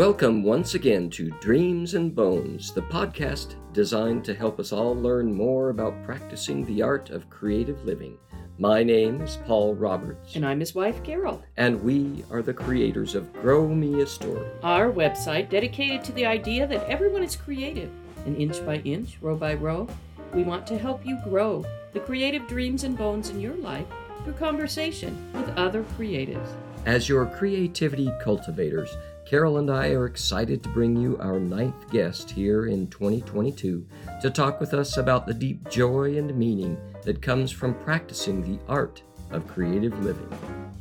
Welcome once again to Dreams and Bones, the podcast designed to help us all learn more about practicing the art of creative living. My name is Paul Roberts. And I'm his wife, Carol. And we are the creators of Grow Me a Story, our website dedicated to the idea that everyone is creative. And inch by inch, row by row, we want to help you grow the creative dreams and bones in your life through conversation with other creatives. As your creativity cultivators, Carol and I are excited to bring you our ninth guest here in 2022 to talk with us about the deep joy and meaning that comes from practicing the art of creative living.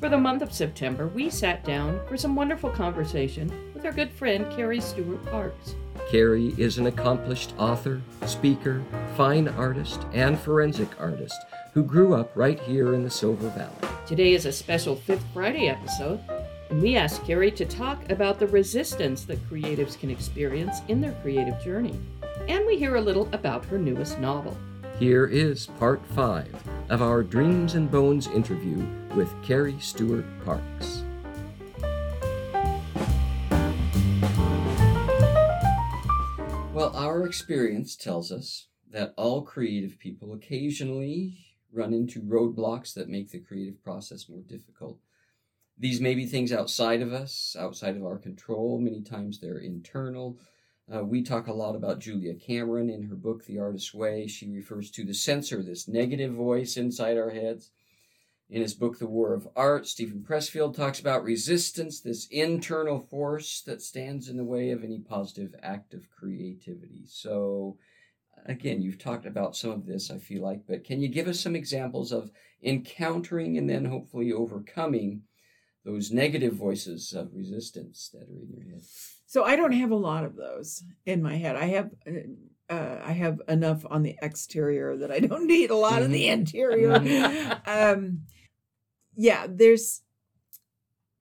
For the month of September, we sat down for some wonderful conversation with our good friend Carrie Stuart Parks. Carrie is an accomplished author, speaker, fine artist, and forensic artist who grew up right here in the Silver Valley. Today is a special Fifth Friday episode and we asked Carrie to talk about the resistance that creatives can experience in their creative journey. And we hear a little about her newest novel. Here is part five of our Dreams and Bones interview with Carrie Stuart Parks. Well, our experience tells us that all creative people occasionally run into roadblocks that make the creative process more difficult. These may be things outside of us, outside of our control. Many times they're internal. Uh, we talk a lot about Julia Cameron in her book, The Artist's Way. She refers to the censor, this negative voice inside our heads. In his book, The War of Art, Steven Pressfield talks about resistance, this internal force that stands in the way of any positive act of creativity. So, again, you've talked about some of this, I feel like, but can you give us some examples of encountering and then hopefully overcoming those negative voices of resistance that are in your head? So I don't have a lot of those in my head. I have uh, uh I have enough on the exterior that I don't need a lot mm-hmm. of the mm-hmm. interior. Mm-hmm. um, yeah, there's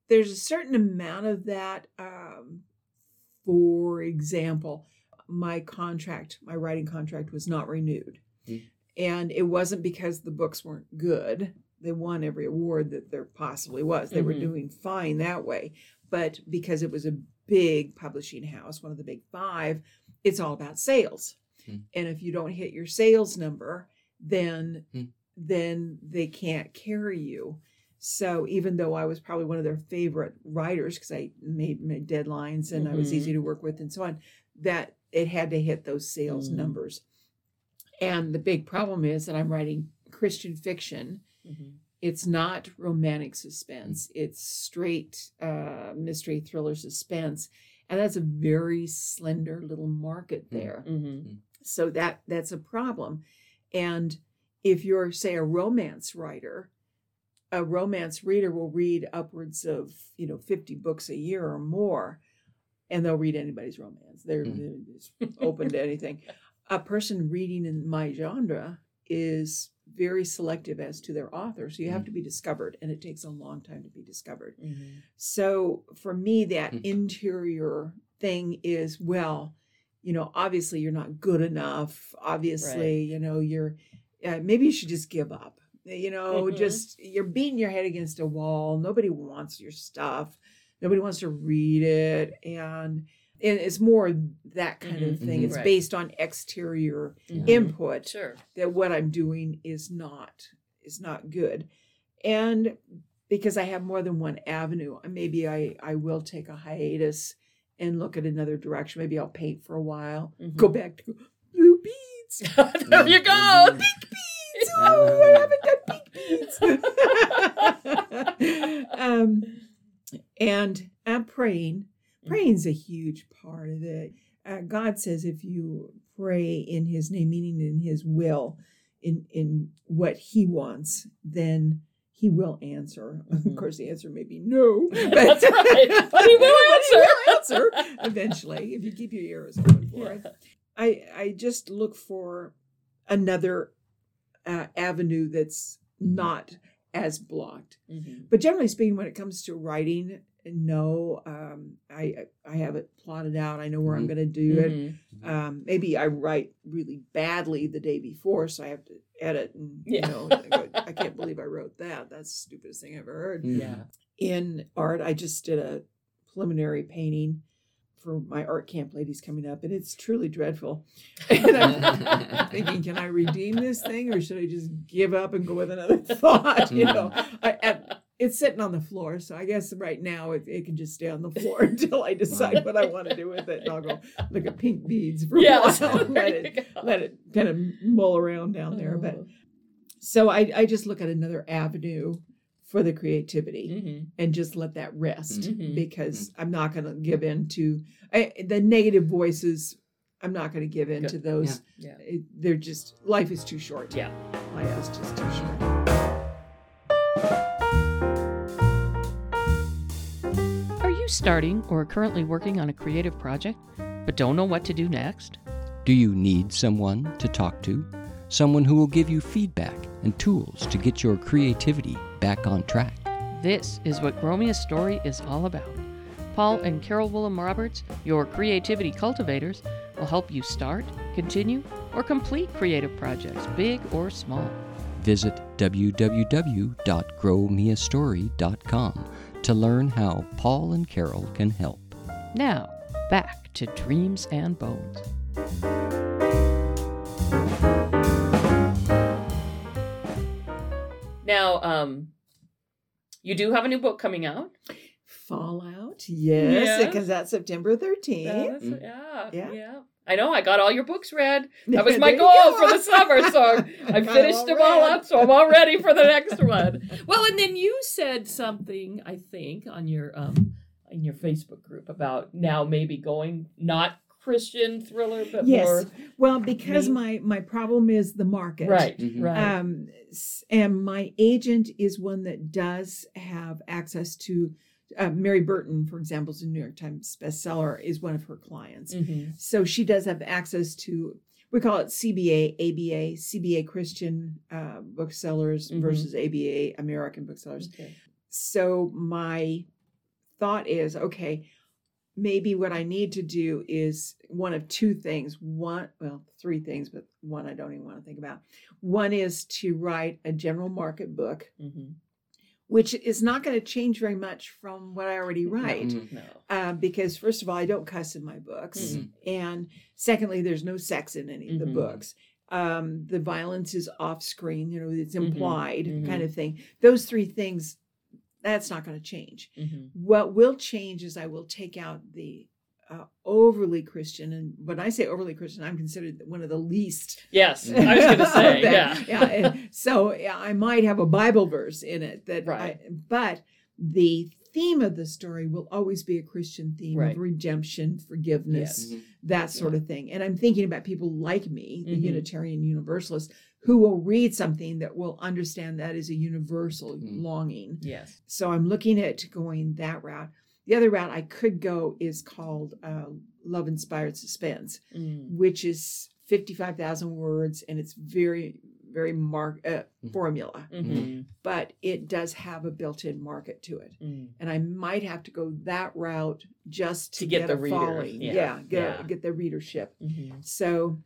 there's a certain amount of that. Um, for example, my contract, my writing contract, was not renewed, mm-hmm. and it wasn't because the books weren't good they won every award that there possibly was. They mm-hmm. were doing fine that way. But because it was a big publishing house, one of the big five, it's all about sales. Mm. And if you don't hit your sales number, then mm. then they can't carry you. So even though I was probably one of their favorite writers because I made, made deadlines and mm-hmm. I was easy mm-hmm. to work with and so on, that it had to hit those sales mm. numbers. And the big problem is that I'm writing Christian fiction Mm-hmm. It's not romantic suspense. Mm-hmm. It's straight uh, mystery thriller suspense, and that's a very slender little market mm-hmm. there. Mm-hmm. So that that's a problem. And if you're say a romance writer, a romance reader will read upwards of you know 50 books a year or more and they'll read anybody's romance they're, mm. they're open to anything a person reading in my genre is very selective as to their author. So you have mm-hmm. to be discovered, and it takes a long time to be discovered. Mm-hmm. So for me, that mm-hmm. interior thing is well, you know, obviously you're not good enough. Obviously, right. you know, you're uh, maybe you should just give up. You know, mm-hmm. just you're beating your head against a wall. Nobody wants your stuff. Nobody wants to read it, and it's more that kind mm-hmm, of thing. Mm-hmm, it's right. based on exterior mm-hmm. input. Sure. That what I'm doing is not is not good. And because I have more than one avenue, maybe I, I will take a hiatus and look at another direction. Maybe I'll paint for a while, mm-hmm. go back to blue beads. there you go. Pink beads. Oh, I haven't done pink beads. um, and I'm praying Praying's a huge part of it. Uh, God says if you pray in His name, meaning in His will, in in what He wants, then He will answer. Mm-hmm. Of course, the answer may be no, but, That's right. but He will answer. he will answer eventually if you keep your ears open for yeah. it. I I just look for another uh, avenue that's not as blocked. Mm-hmm. But generally speaking, when it comes to writing, no, um, I I have it plotted out. I know where mm-hmm. I'm going to do mm-hmm. it. Um, maybe I write really badly the day before, so I have to edit. And yeah. you know, I, I can't believe I wrote that. That's the stupidest thing I've ever heard. Yeah. In art, I just did a preliminary painting for my art camp ladies coming up, and it's truly dreadful. And I'm thinking, can I redeem this thing, or should I just give up and go with another thought? You know, I, and it's sitting on the floor, so I guess right now it, it can just stay on the floor until I decide what I want to do with it. And I'll go look at pink beads for Yes. a while, and let it go. let it kind of mull around down there. But so I, I just look at another avenue for the creativity Mhm. and just let that rest Mhm. because I'm not going to give in to I, the negative voices. I'm not going to give in Good. to those. Yeah. It- they're just life is too short. Yeah. life is just too short. You starting or currently working on a creative project but don't know what to do next? Do you need someone to talk to? Someone who will give you feedback and tools to get your creativity back on track? This is what Grow Me a Story is all about. Paul and Carol Willem Roberts, your creativity cultivators, will help you start, continue, or complete creative projects, big or small. Visit www.growmeastory.com to learn how Paul and Carol can help. Now, back to Dreams and Bones. Now, um, you do have a new book coming out. Fallout, yes, because Yes. comes out September 13th. Mm. yeah, Yeah. yeah. I know. I got all your books read. That was my goal for the summer, so I got finished all them all up. So I'm all ready for the next one. Well, and then you said something, I think, on your um in your Facebook group about now maybe going not Christian thriller, but Yes. more Well, because Me? my my problem is the market. right, Mhm. right. Um, and my agent is one that does have access to. Uh, Mary Burton, for example, is a New York Times bestseller, is one of her clients. Mhm. So she does have access to. We call it CBA, ABA, CBA Christian uh, booksellers Mhm. versus ABA American booksellers. Okay. So my thought is, okay, maybe what I need to do is one of two things. One, well, three things, but one I don't even want to think about. One is to write a general market book, Mhm. Which is not going to change very much from what I already write. Mhm. No. Uh, because first of all, I don't cuss in my books, Mhm. and secondly, there's no sex in any of the Mhm. books. Um, the violence is off screen, you know, it's Mhm. implied Mhm. kind of thing. Those three things, that's not going to change. Mhm. What will change is I will take out the uh, overly Christian, and when I say overly Christian, I'm considered one of the least. Yes, I was going to say, yeah, yeah. So yeah, I might have a Bible verse in it that, Right. I, but the theme of the story will always be a Christian theme Right. of redemption, forgiveness, Mhm. that sort of thing. And I'm thinking about people like me, the Mhm. Unitarian Universalist, who will read something that will understand that is a universal Mhm. longing. yes. So I'm looking at going that route. The other route I could go is called uh, Love Inspired Suspense, Mm. which is 55,000 words and it's very, very mark uh, Mhm. formula, Mhm. but it does have a built-in market to it. Mm. And I might have to go that route just to, To get get, the reader, yeah, Yeah, get, yeah. get the readership. Mhm. So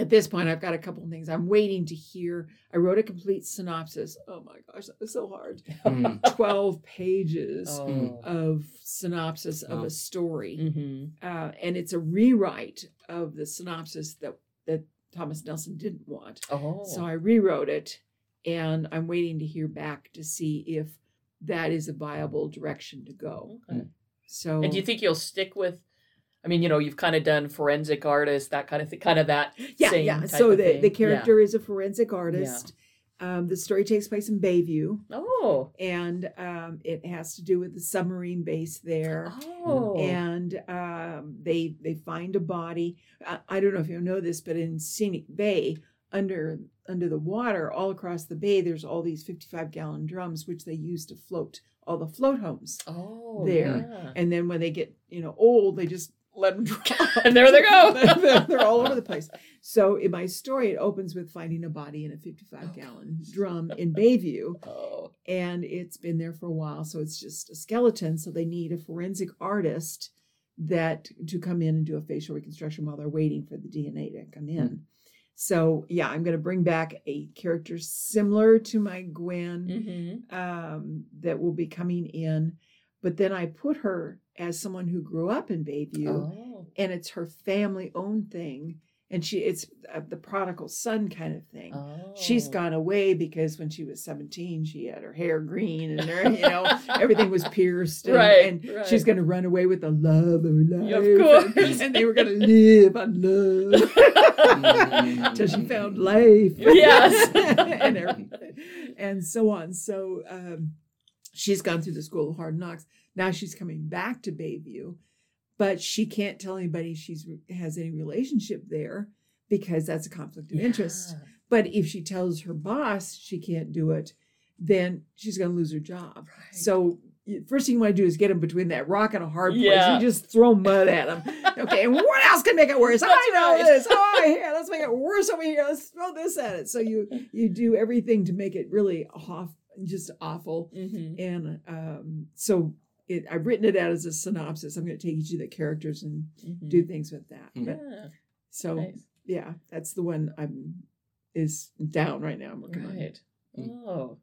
at this point, I've got a couple of things. I'm waiting to hear. I wrote a complete synopsis. Oh my gosh, that was so hard. Mhm. 12 pages Oh. of synopsis of a story. Mhm. Uh, and it's a rewrite of the synopsis that, that Thomas Nelson didn't want. Oh. So I rewrote it and I'm waiting to hear back to see if that is a viable direction to go. Okay. So And do you think you'll stick with? I mean, you know, you've kind of done forensic artist, that kind of thing, kind of that. yeah, yeah. So the, thing. the Yeah. character is a forensic artist. Um, the story takes place in Bayview, Oh. and um, it has to do with the submarine base there. Oh. And um, they they find a body. I, I don't know if you know this, but in Scenic Bay, under under the water, all across the bay, there's all these 55 gallon drums which they use to float all the float homes. oh. there. yeah. And then when they get you know old, they just let them drop. And there they go. they're, all over the place. So in my story, it opens with finding a body in a 55 gallon drum in Bayview, Oh. and it's been there for a while. So it's just a skeleton. So they need a forensic artist that to come in and do a facial reconstruction while they're waiting for the DNA to come in. So yeah, I'm going to bring back a character similar to my Gwen Mm-hmm. um, that will be coming in. but then I put her as someone who grew up in Bayview, Oh. and it's her family owned thing, and she it's uh, the prodigal son kind of thing. Oh. She's gone away because when she was 17, she had her hair green and her, you know, everything was pierced. And, Right, and right. she's going to run away with the love of life. Yeah, of course. And, they were going to live on love till she found life. Yes. and, everything, and so on. So um, she's gone through the school of hard knocks. Now she's coming back to Bayview, but she can't tell anybody she's has any relationship there because that's a conflict of interest. But if she tells her boss she can't do it, then she's going to lose her job. Right. So first thing you want to do is get them between that rock and a hard place. Yeah. You just throw mud at them. Okay, and what else can make it worse? That's I know right. this. Oh, here, let's make it worse over here. Let's throw this at it. So you you do everything to make it really off, just awful. Mhm. And um, so it, I've written it out as a synopsis. I'm going to take each of the characters and Mhm. do things with that. Mhm. But, Yeah. so Nice. yeah, that's the one I'm is down right now. I'm working on. Right. Mm. Oh.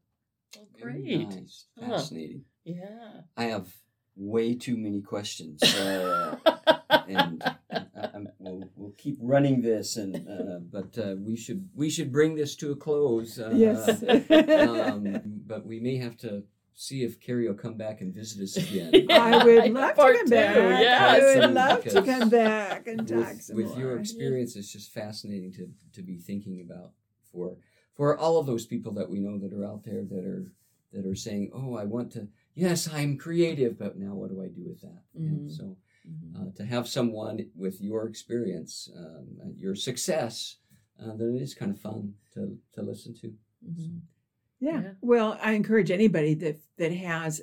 Oh, Very great. nice. Huh. Fascinating. Yeah. I have way too many questions. Uh, and I, I'm, we'll, we'll keep running this, and uh, but uh, we should we should bring this to a close. Uh, Yes. um, but we may have to see if Carrie will come back and visit us again. I would love Part to come two, back. yes. I would love to come back and talk with, some with your more. experience it's just fascinating to to be thinking about for for all of those people that we know that are out there that are that are saying oh i want to yes i'm creative but now what do i do with that and Mhm. so Mhm. uh, to have someone with your experience um, your success uh, then it is kind of fun to to listen to Mhm. Yeah. Yeah. Well, I encourage anybody that that has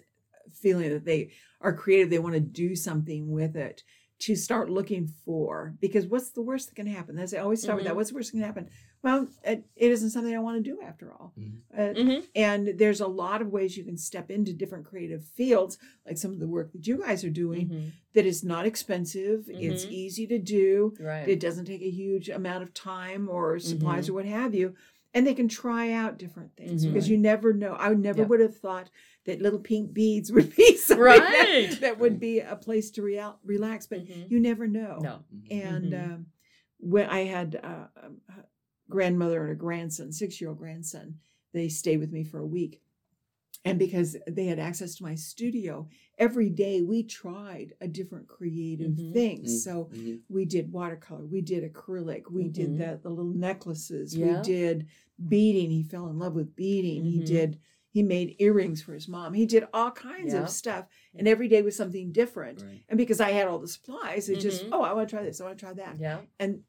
a feeling that they are creative, they want to do something with it, to start looking for because what's the worst that can happen? As I always start with that. Mhm. What's the worst that can happen? Well, it, it isn't something I want to do after all. Mhm. Uh, Mhm. and there's a lot of ways you can step into different creative fields, like some of the work that you guys are doing, Mhm. that is not expensive. It's Mhm. easy to do. Right. It doesn't take a huge amount of time or supplies or what have you. And they can try out different things Mhm. because you never know. I never Yeah. would have thought that little pink beads would be something that, Right. that would be a place to real, relax, but Mhm. you never know. No. And Mhm. um, when I had uh, a grandmother and a grandson, six year old grandson, they stayed with me for a week. And because they had access to my studio, every day we tried a different creative Mhm. thing. Mhm. So Mhm. we did watercolor, we did acrylic, we did the, the little necklaces, Yeah. we did beading. He fell in love with beading. He Mhm. did, he made earrings for his mom. He did all kinds Yeah. of stuff. And every day was something different. Right. And because I had all the supplies, it just, Mhm. oh, I want to try this, I want to try that. Yeah. And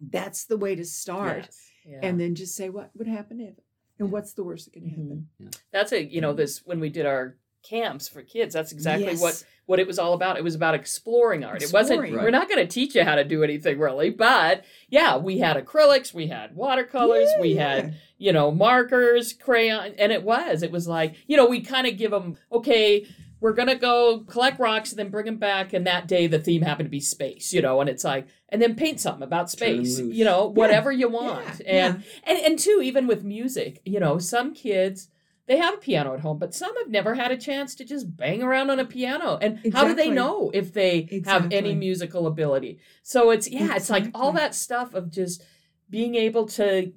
that's the way to start. Yes. Yeah. And then just say, what would happen if? And what's the worst that can mm-hmm. happen? that's a you know mm-hmm. this when we did our camps for kids that's exactly what Yes. what it was all about it was about exploring art it wasn't Exploring. we're not going to teach you how to do anything really but yeah we had acrylics we had watercolors Yeah, we yeah. had you know markers crayon and it was it was like you know we kind of give them okay we're going to go collect rocks and then bring them back and that day the theme happened to be space you know and it's like and then paint something about space you know whatever you want. Yeah, and and and two even with music you know some kids they have a piano at home but some have never had a chance to just bang around on a piano. And how do they know if they have any musical ability? So it's yeah it's like all that stuff of just being able to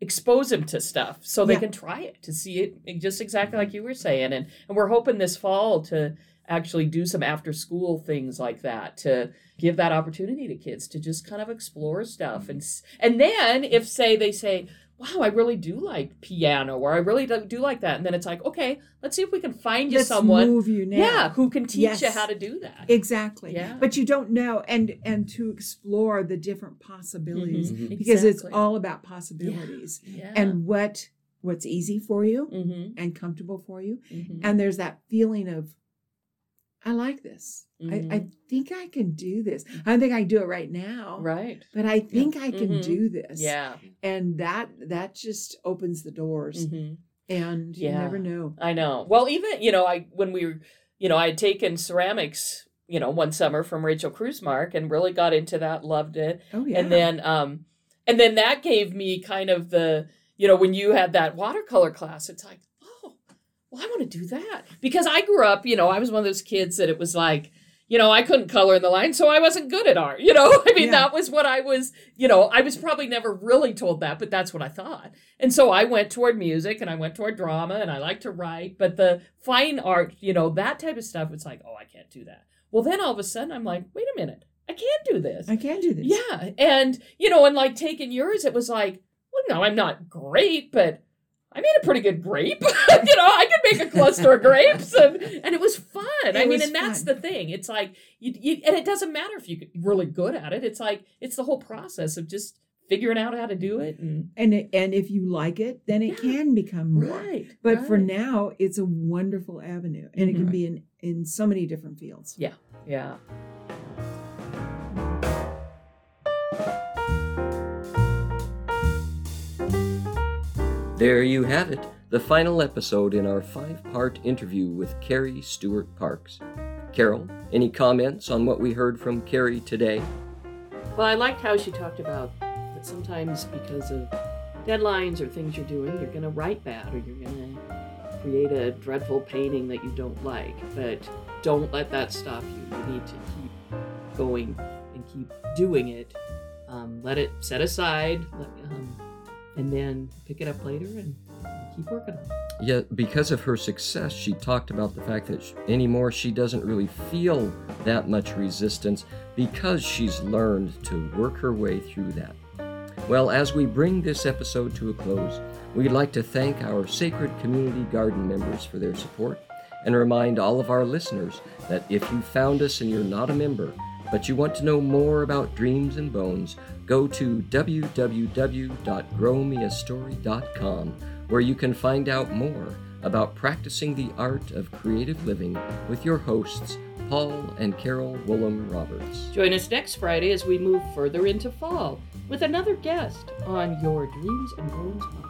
expose them to stuff so they Yeah. can try it to see it just exactly like you were saying and and we're hoping this fall to actually do some after school things like that to give that opportunity to kids to just kind of explore stuff mm-hmm. and and then if say they say wow i really do like piano or i really do, do like that and then it's like okay let's see if we can find you Let's someone move you now. yeah who can teach you how to do that Exactly. Yeah. But you don't know and and to explore the different possibilities Mhm. because it's all about possibilities yeah. and what what's easy for you mm-hmm, and comfortable for you mm-hmm. and there's that feeling of I like this. I, I Mhm. think I can do this. I don't think I can do it right now, right but I think I can Mhm. do this. yeah And that that just opens the doors hmm and you Yeah. never know. I know. Well, even you know, I when we were, you know, I had taken ceramics, you know, one summer from Rachel Kruzmark and really got into that, loved it, Oh yeah. and then, um, and then that gave me kind of the, you know, when you had that watercolor class, it's like, well, I want to do that because I grew up, you know, I was one of those kids that it was like, you know, I couldn't color in the line, so I wasn't good at art. You know, I mean, Yeah. that was what I was, you know, I was probably never really told that, but that's what I thought. And so I went toward music and I went toward drama and I like to write, but the fine art, you know, that type of stuff, it's like, oh, I can't do that. Well, then all of a sudden I'm like, wait a minute, I can do this. I can do this. Yeah. And, you know, and like taking yours, it was like, well, no, I'm not great, but I made a pretty good grape. you know, I could make a cluster of grapes and, and it was fun. I mean, and that's the thing. It's like, you, you, and it doesn't matter if you're really good at it. It's like, it's the whole process of just figuring out how to do it. And, And it, and if you like it, then it Yeah. can become more. right. But for now, it's a wonderful avenue, and it can Mhm. be in in so many different fields. Yeah, yeah. There you have it, the final episode in our five part interview with Carrie Stuart Parks. Carol, any comments on what we heard from Carrie today? Well, I liked how she talked about that sometimes because of deadlines or things you're doing, you're going to write bad or you're going to create a dreadful painting that you don't like. But don't let that stop you. You need to keep going and keep doing it. Um, let it set aside, let, um, and then pick it up later and, keep working on it. Yet, because of her success, she talked about the fact that anymore she doesn't really feel that much resistance because she's learned to work her way through that. Well, as we bring this episode to a close, we'd like to thank our Sacred Community Garden members for their support and remind all of our listeners that if you found us and you're not a member, but you want to know more about Dreams and Bones, go to www.growmeastory.com where you can find out more about practicing the art of creative living with your hosts, Paul and Carol Woolham Roberts. Join us next Friday as we move further into fall with another guest on Your Dreams and Bones.